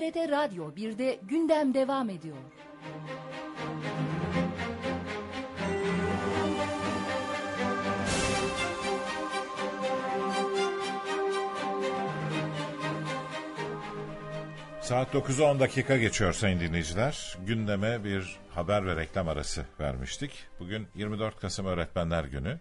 TRT Radyo 1'de gündem devam ediyor. Saat 9'u 10 dakika geçiyor sayın dinleyiciler. Gündeme bir haber ve reklam arası vermiştik. Bugün 24 Kasım Öğretmenler Günü.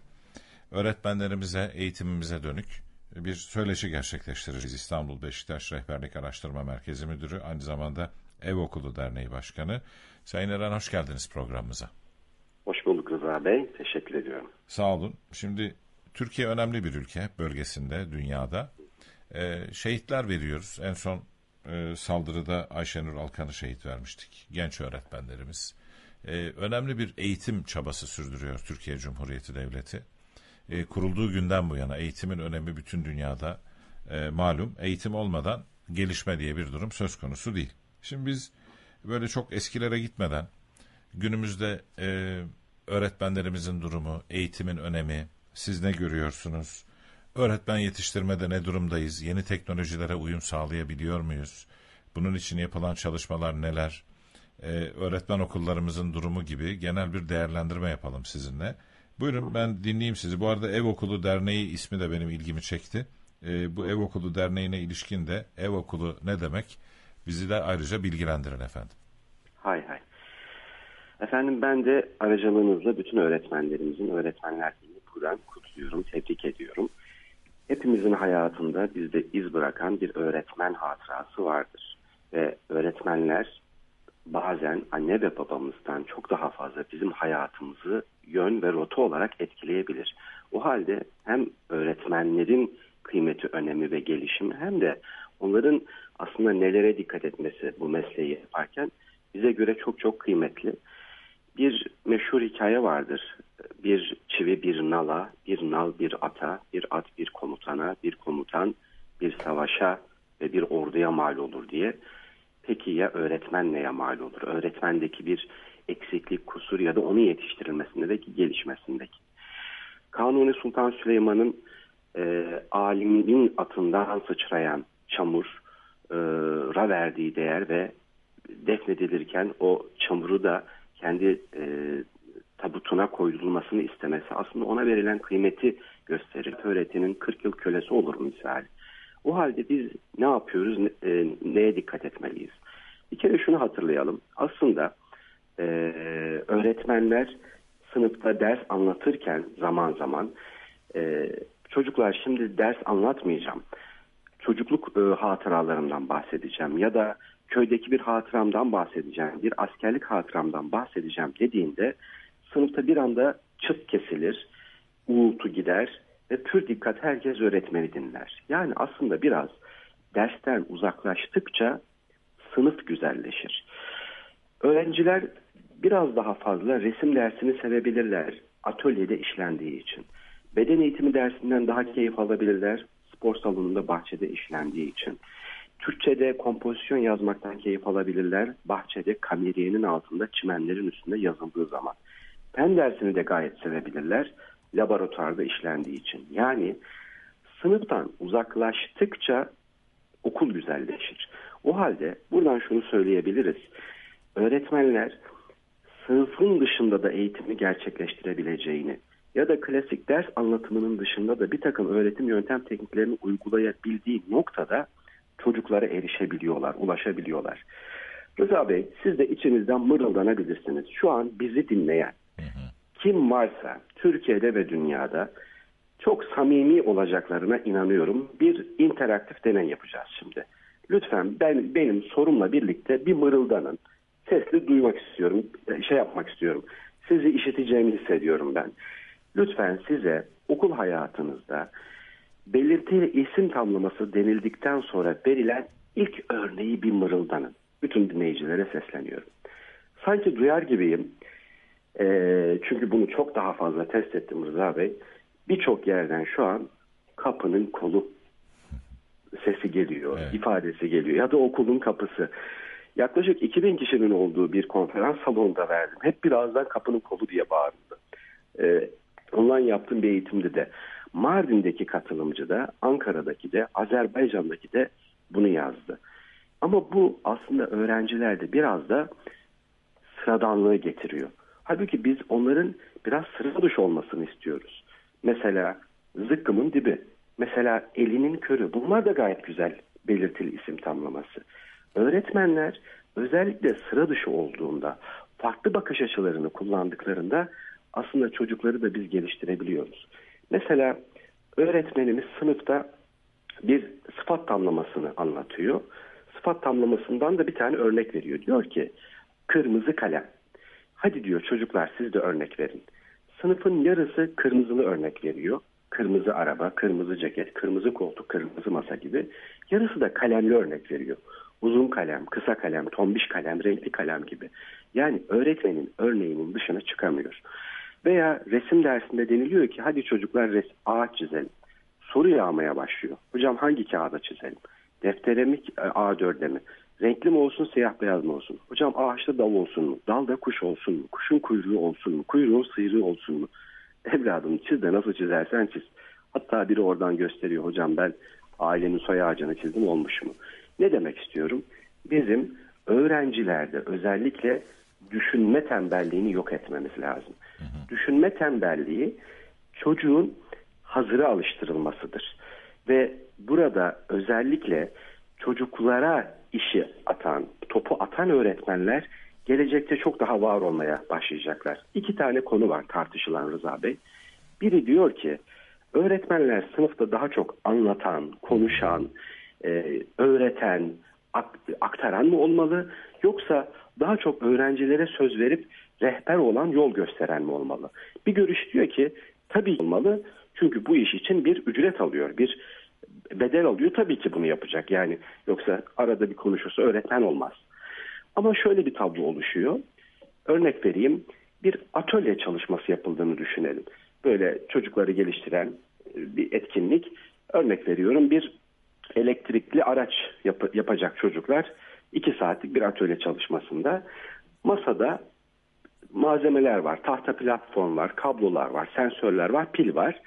Öğretmenlerimize, eğitimimize dönük bir söyleşi gerçekleştireceğiz. İstanbul Beşiktaş Rehberlik Araştırma Merkezi Müdürü, aynı zamanda Ev Okulu Derneği Başkanı. Sayın Eren hoş geldiniz programımıza. Hoş bulduk Rıza Bey. Teşekkür ediyorum. Sağ olun. Şimdi Türkiye önemli bir ülke bölgesinde, dünyada. Ee, şehitler veriyoruz. En son e, saldırıda Ayşenur Alkan'ı şehit vermiştik. Genç öğretmenlerimiz. E, önemli bir eğitim çabası sürdürüyor Türkiye Cumhuriyeti Devleti. E, kurulduğu günden bu yana eğitimin önemi bütün dünyada e, malum. Eğitim olmadan gelişme diye bir durum söz konusu değil. Şimdi biz böyle çok eskilere gitmeden günümüzde e, öğretmenlerimizin durumu, eğitimin önemi, siz ne görüyorsunuz? Öğretmen yetiştirmede ne durumdayız? Yeni teknolojilere uyum sağlayabiliyor muyuz? Bunun için yapılan çalışmalar neler? Ee, öğretmen okullarımızın durumu gibi genel bir değerlendirme yapalım sizinle. Buyurun ben dinleyeyim sizi. Bu arada Ev Okulu Derneği ismi de benim ilgimi çekti. Ee, bu Ev Okulu Derneği'ne ilişkin de ev okulu ne demek? Bizi de ayrıca bilgilendirin efendim. Hay hay. Efendim ben de aracılığınızla bütün öğretmenlerimizin öğretmenler gününü buradan kutluyorum, tebrik ediyorum. Hepimizin hayatında bizde iz bırakan bir öğretmen hatırası vardır. Ve öğretmenler bazen anne ve babamızdan çok daha fazla bizim hayatımızı yön ve rota olarak etkileyebilir. O halde hem öğretmenlerin kıymeti, önemi ve gelişimi hem de onların aslında nelere dikkat etmesi bu mesleği yaparken bize göre çok çok kıymetli. Bir meşhur hikaye vardır. Bir çivi bir nala, bir nal bir ata, bir at bir komutana, bir komutan bir savaşa ve bir orduya mal olur diye. Peki ya öğretmen neye mal olur? Öğretmendeki bir eksiklik, kusur ya da onun yetiştirilmesindeki, gelişmesindeki. Kanuni Sultan Süleyman'ın e, alimin atından sıçrayan çamura e, verdiği değer ve defnedilirken o çamuru da kendi e, tabutuna koyulmasını istemesi aslında ona verilen kıymeti gösterir. Öğretinin 40 yıl kölesi olur misal. O halde biz ne yapıyoruz, e, neye dikkat etmeliyiz? Bir kere şunu hatırlayalım. Aslında e, öğretmenler sınıfta ders anlatırken zaman zaman e, çocuklar şimdi ders anlatmayacağım. Çocukluk e, hatıralarımdan bahsedeceğim ya da köydeki bir hatıramdan bahsedeceğim, bir askerlik hatıramdan bahsedeceğim dediğinde sınıfta bir anda çıt kesilir, uğultu gider ve pür dikkat herkes öğretmeni dinler. Yani aslında biraz dersten uzaklaştıkça sınıf güzelleşir. Öğrenciler biraz daha fazla resim dersini sevebilirler atölyede işlendiği için. Beden eğitimi dersinden daha keyif alabilirler spor salonunda bahçede işlendiği için. Türkçe'de kompozisyon yazmaktan keyif alabilirler. Bahçede kameriyenin altında çimenlerin üstünde yazıldığı zaman. Pen dersini de gayet sevebilirler. Laboratuvarda işlendiği için. Yani sınıftan uzaklaştıkça okul güzelleşir. O halde buradan şunu söyleyebiliriz. Öğretmenler sınıfın dışında da eğitimi gerçekleştirebileceğini ya da klasik ders anlatımının dışında da bir takım öğretim yöntem tekniklerini uygulayabildiği noktada çocuklara erişebiliyorlar, ulaşabiliyorlar. Rıza Bey siz de içinizden mırıldanabilirsiniz. Şu an bizi dinleyen kim varsa Türkiye'de ve dünyada çok samimi olacaklarına inanıyorum. Bir interaktif deney yapacağız şimdi. Lütfen ben benim sorumla birlikte bir mırıldanın. Sesli duymak istiyorum, şey yapmak istiyorum. Sizi işiteceğimi hissediyorum ben. Lütfen size okul hayatınızda belirtiyle isim tamlaması denildikten sonra verilen ilk örneği bir mırıldanın. Bütün dinleyicilere sesleniyorum. Sanki duyar gibiyim. E, çünkü bunu çok daha fazla test ettim Rıza Bey. Birçok yerden şu an kapının kolu sesi geliyor, evet. ifadesi geliyor ya da okulun kapısı. Yaklaşık 2000 kişinin olduğu bir konferans salonunda verdim. Hep birazdan kapının kolu diye bağırdı. Ee, online yaptığım bir eğitimde de Mardin'deki katılımcı da Ankara'daki de Azerbaycan'daki de bunu yazdı. Ama bu aslında öğrencilerde biraz da sıradanlığı getiriyor. Halbuki biz onların biraz sıra dışı olmasını istiyoruz. Mesela zıkkımın dibi, mesela elinin körü bunlar da gayet güzel belirtili isim tamlaması. Öğretmenler özellikle sıra dışı olduğunda farklı bakış açılarını kullandıklarında aslında çocukları da biz geliştirebiliyoruz. Mesela öğretmenimiz sınıfta bir sıfat tamlamasını anlatıyor. Sıfat tamlamasından da bir tane örnek veriyor. Diyor ki kırmızı kalem. Hadi diyor çocuklar siz de örnek verin. Sınıfın yarısı kırmızılı örnek veriyor. Kırmızı araba, kırmızı ceket, kırmızı koltuk, kırmızı masa gibi. Yarısı da kalemli örnek veriyor. Uzun kalem, kısa kalem, tombiş kalem, renkli kalem gibi. Yani öğretmenin örneğinin dışına çıkamıyor. Veya resim dersinde deniliyor ki hadi çocuklar res ağaç çizelim. Soru yağmaya başlıyor. Hocam hangi kağıda çizelim? Deftere mi A4'e mi? Renkli mi olsun siyah beyaz mı olsun? Hocam ağaçta dal olsun mu? Dalda kuş olsun mu? Kuşun kuyruğu olsun mu? Kuyruğun sıyrığı olsun mu? Evladım çiz de nasıl çizersen çiz. Hatta biri oradan gösteriyor. Hocam ben ailenin soy ağacını çizdim olmuş mu? Ne demek istiyorum? Bizim öğrencilerde özellikle düşünme tembelliğini yok etmemiz lazım. Hı hı. Düşünme tembelliği çocuğun hazıra alıştırılmasıdır. Ve burada özellikle çocuklara işi atan, topu atan öğretmenler gelecekte çok daha var olmaya başlayacaklar. İki tane konu var tartışılan Rıza Bey. Biri diyor ki öğretmenler sınıfta daha çok anlatan, konuşan, e, öğreten, aktaran mı olmalı yoksa daha çok öğrencilere söz verip rehber olan yol gösteren mi olmalı? Bir görüş diyor ki tabii olmalı çünkü bu iş için bir ücret alıyor, bir bedel alıyor tabii ki bunu yapacak. Yani yoksa arada bir konuşursa öğretmen olmaz. Ama şöyle bir tablo oluşuyor. Örnek vereyim bir atölye çalışması yapıldığını düşünelim. Böyle çocukları geliştiren e, bir etkinlik. Örnek veriyorum bir elektrikli araç yap- yapacak çocuklar iki saatlik bir atölye çalışmasında masada malzemeler var, tahta platform var, kablolar var, sensörler var, pil var.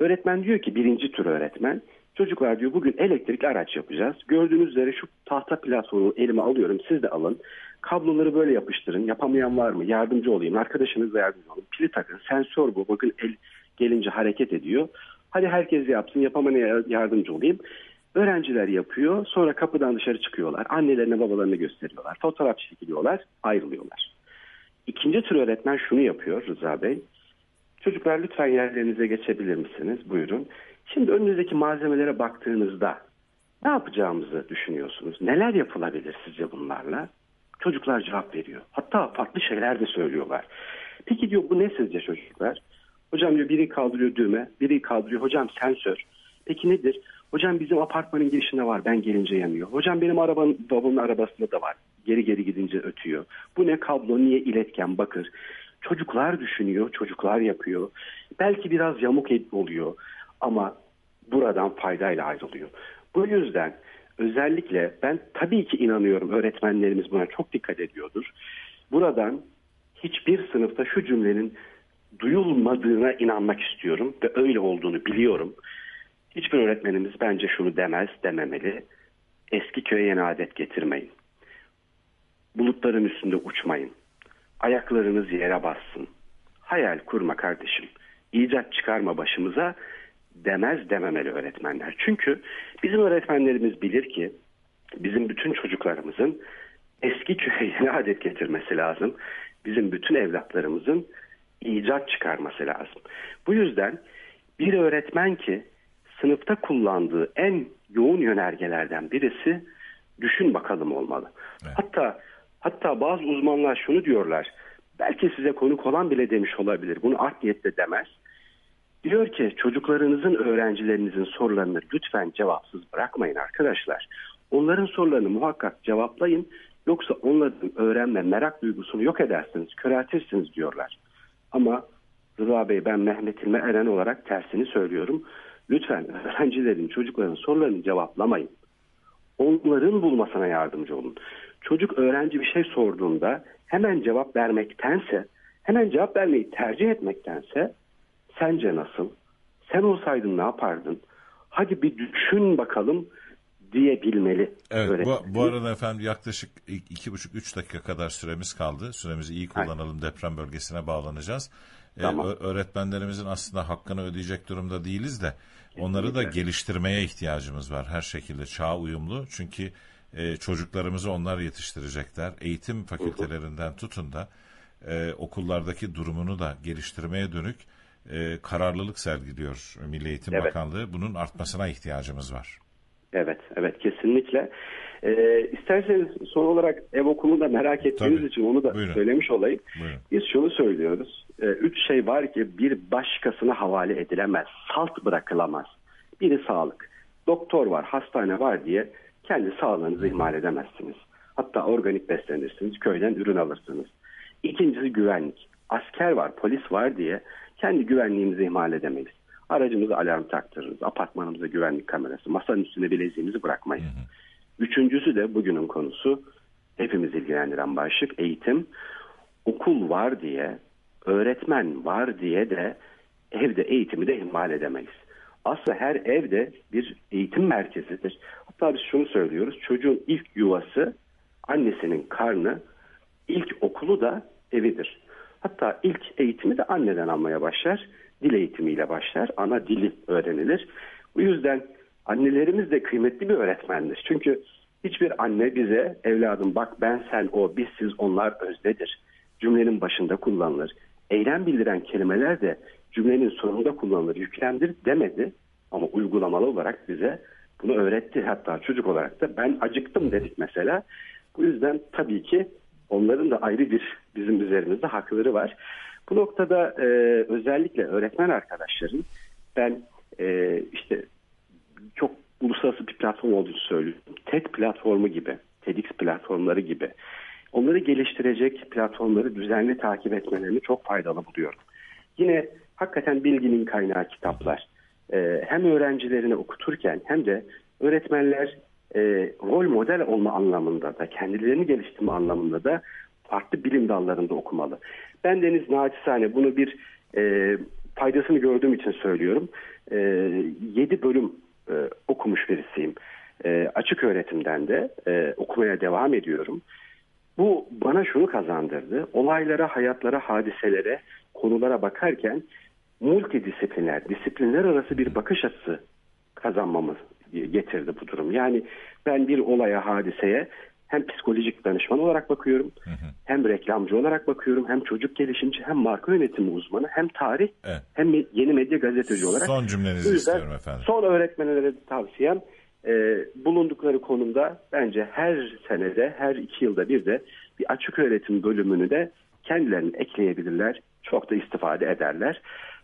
Öğretmen diyor ki birinci tür öğretmen çocuklar diyor bugün elektrikli araç yapacağız. Gördüğünüz üzere şu tahta platformu elime alıyorum siz de alın. Kabloları böyle yapıştırın. Yapamayan var mı? Yardımcı olayım. Arkadaşınızla yardımcı olun. Pili takın. Sensör bu. Bakın el gelince hareket ediyor. Hadi herkes yapsın. Yapamana yardımcı olayım. Öğrenciler yapıyor. Sonra kapıdan dışarı çıkıyorlar. Annelerine babalarına gösteriyorlar. Fotoğraf çekiliyorlar. Ayrılıyorlar. İkinci tür öğretmen şunu yapıyor Rıza Bey. Çocuklar lütfen yerlerinize geçebilir misiniz? Buyurun. Şimdi önünüzdeki malzemelere baktığınızda ne yapacağımızı düşünüyorsunuz? Neler yapılabilir sizce bunlarla? Çocuklar cevap veriyor. Hatta farklı şeyler de söylüyorlar. Peki diyor bu ne sizce çocuklar? Hocam diyor biri kaldırıyor düğme, biri kaldırıyor. Hocam sensör. Peki nedir? Hocam bizim apartmanın girişinde var ben gelince yanıyor. Hocam benim arabanın babamın arabasında da var. Geri geri gidince ötüyor. Bu ne kablo niye iletken bakır. Çocuklar düşünüyor, çocuklar yapıyor. Belki biraz yamuk oluyor ama buradan faydayla ayrılıyor. Bu yüzden özellikle ben tabii ki inanıyorum öğretmenlerimiz buna çok dikkat ediyordur. Buradan hiçbir sınıfta şu cümlenin duyulmadığına inanmak istiyorum ve öyle olduğunu biliyorum. Hiçbir öğretmenimiz bence şunu demez, dememeli. Eski köye yeni adet getirmeyin. Bulutların üstünde uçmayın. Ayaklarınız yere bassın. Hayal kurma kardeşim. İcat çıkarma başımıza demez dememeli öğretmenler. Çünkü bizim öğretmenlerimiz bilir ki bizim bütün çocuklarımızın eski köye yeni adet getirmesi lazım. Bizim bütün evlatlarımızın icat çıkarması lazım. Bu yüzden bir öğretmen ki sınıfta kullandığı en yoğun yönergelerden birisi düşün bakalım olmalı. Evet. Hatta hatta bazı uzmanlar şunu diyorlar. Belki size konuk olan bile demiş olabilir. Bunu art niyetle demez. Diyor ki çocuklarınızın, öğrencilerinizin sorularını lütfen cevapsız bırakmayın arkadaşlar. Onların sorularını muhakkak cevaplayın. Yoksa onların öğrenme, merak duygusunu yok edersiniz, köreltirsiniz diyorlar. Ama Rıza Bey ben Mehmet İlme Eren olarak tersini söylüyorum. Lütfen öğrencilerin, çocukların sorularını cevaplamayın. Onların bulmasına yardımcı olun. Çocuk öğrenci bir şey sorduğunda hemen cevap vermektense, hemen cevap vermeyi tercih etmektense sence nasıl? Sen olsaydın ne yapardın? Hadi bir düşün bakalım diyebilmeli. Evet bu, bu arada efendim yaklaşık iki buçuk üç dakika kadar süremiz kaldı. Süremizi iyi kullanalım deprem bölgesine bağlanacağız. Ee, Tamam. ö- öğretmenlerimizin aslında hakkını ödeyecek durumda değiliz de onları da geliştirmeye ihtiyacımız var her şekilde çağ uyumlu. Çünkü e, çocuklarımızı onlar yetiştirecekler. Eğitim fakültelerinden tutun da e, okullardaki durumunu da geliştirmeye dönük e, kararlılık sergiliyor Milli Eğitim Evet. Bakanlığı. Bunun artmasına ihtiyacımız var. Evet, evet kesinlikle. Ee, isterseniz son olarak ev okulu da merak ettiğiniz Tabii. için onu da Buyurun. söylemiş olayım. Buyurun. Biz şunu söylüyoruz. Ee, üç şey var ki bir başkasına havale edilemez. Salt bırakılamaz. Biri sağlık. Doktor var, hastane var diye kendi sağlığınızı ihmal edemezsiniz. Hatta organik beslenirsiniz, köyden ürün alırsınız. İkincisi güvenlik. Asker var, polis var diye kendi güvenliğimizi ihmal edemeyiz. Aracımıza alarm taktırırız, apartmanımıza güvenlik kamerası, masanın üstüne bileziğimizi bırakmayız. Üçüncüsü de bugünün konusu hepimiz ilgilendiren başlık eğitim. Okul var diye, öğretmen var diye de evde eğitimi de ihmal edemeyiz. Aslında her evde bir eğitim merkezidir. Hatta biz şunu söylüyoruz. Çocuğun ilk yuvası annesinin karnı, ilk okulu da evidir. Hatta ilk eğitimi de anneden almaya başlar. Dil eğitimiyle başlar. Ana dili öğrenilir. Bu yüzden annelerimiz de kıymetli bir öğretmendir. Çünkü hiçbir anne bize evladım bak ben sen o biz siz onlar özdedir. Cümlenin başında kullanılır. Eylem bildiren kelimeler de cümlenin sonunda kullanılır, yüklemdir demedi. Ama uygulamalı olarak bize bunu öğretti. Hatta çocuk olarak da ben acıktım dedik mesela. Bu yüzden tabii ki onların da ayrı bir bizim üzerimizde hakları var. Bu noktada e, özellikle öğretmen arkadaşların ben e, işte çok uluslararası bir platform olduğunu söylüyorum. TED platformu gibi, TEDx platformları gibi onları geliştirecek platformları düzenli takip etmelerini çok faydalı buluyorum. Yine hakikaten bilginin kaynağı kitaplar. Ee, hem öğrencilerine okuturken hem de öğretmenler e, rol model olma anlamında da kendilerini geliştirme anlamında da farklı bilim dallarında okumalı. Ben Deniz naçizane bunu bir e, faydasını gördüğüm için söylüyorum. E, 7 bölüm e, okumuş birisiyim. E, açık öğretimden de e, okumaya devam ediyorum. Bu bana şunu kazandırdı. Olaylara, hayatlara, hadiselere, konulara bakarken multidisipliner, disiplinler arası bir bakış açısı kazanmamız getirdi bu durum. Yani ben bir olaya, hadiseye hem psikolojik danışman olarak bakıyorum, hem reklamcı olarak bakıyorum, hem çocuk gelişimci, hem marka yönetimi uzmanı, hem tarih, Evet. hem yeni medya gazeteci olarak. Son cümlenizi yüzden istiyorum efendim. Son öğretmenlere de tavsiyem e, bulundukları konumda bence her senede, her iki yılda bir de bir açık öğretim bölümünü de kendilerini ekleyebilirler. Çok da istifade ederler.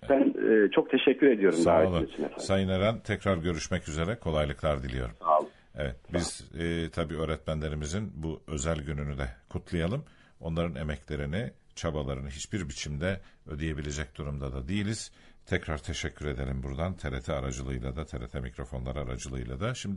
Ben e, çok teşekkür ediyorum Sağ olun. davetiniz için efendim. Sayın Eren tekrar görüşmek üzere. Kolaylıklar diliyorum. Sağ olun. Evet biz e, tabii öğretmenlerimizin bu özel gününü de kutlayalım. Onların emeklerini, çabalarını hiçbir biçimde ödeyebilecek durumda da değiliz. Tekrar teşekkür edelim buradan TRT aracılığıyla da TRT mikrofonlar aracılığıyla da. Şimdi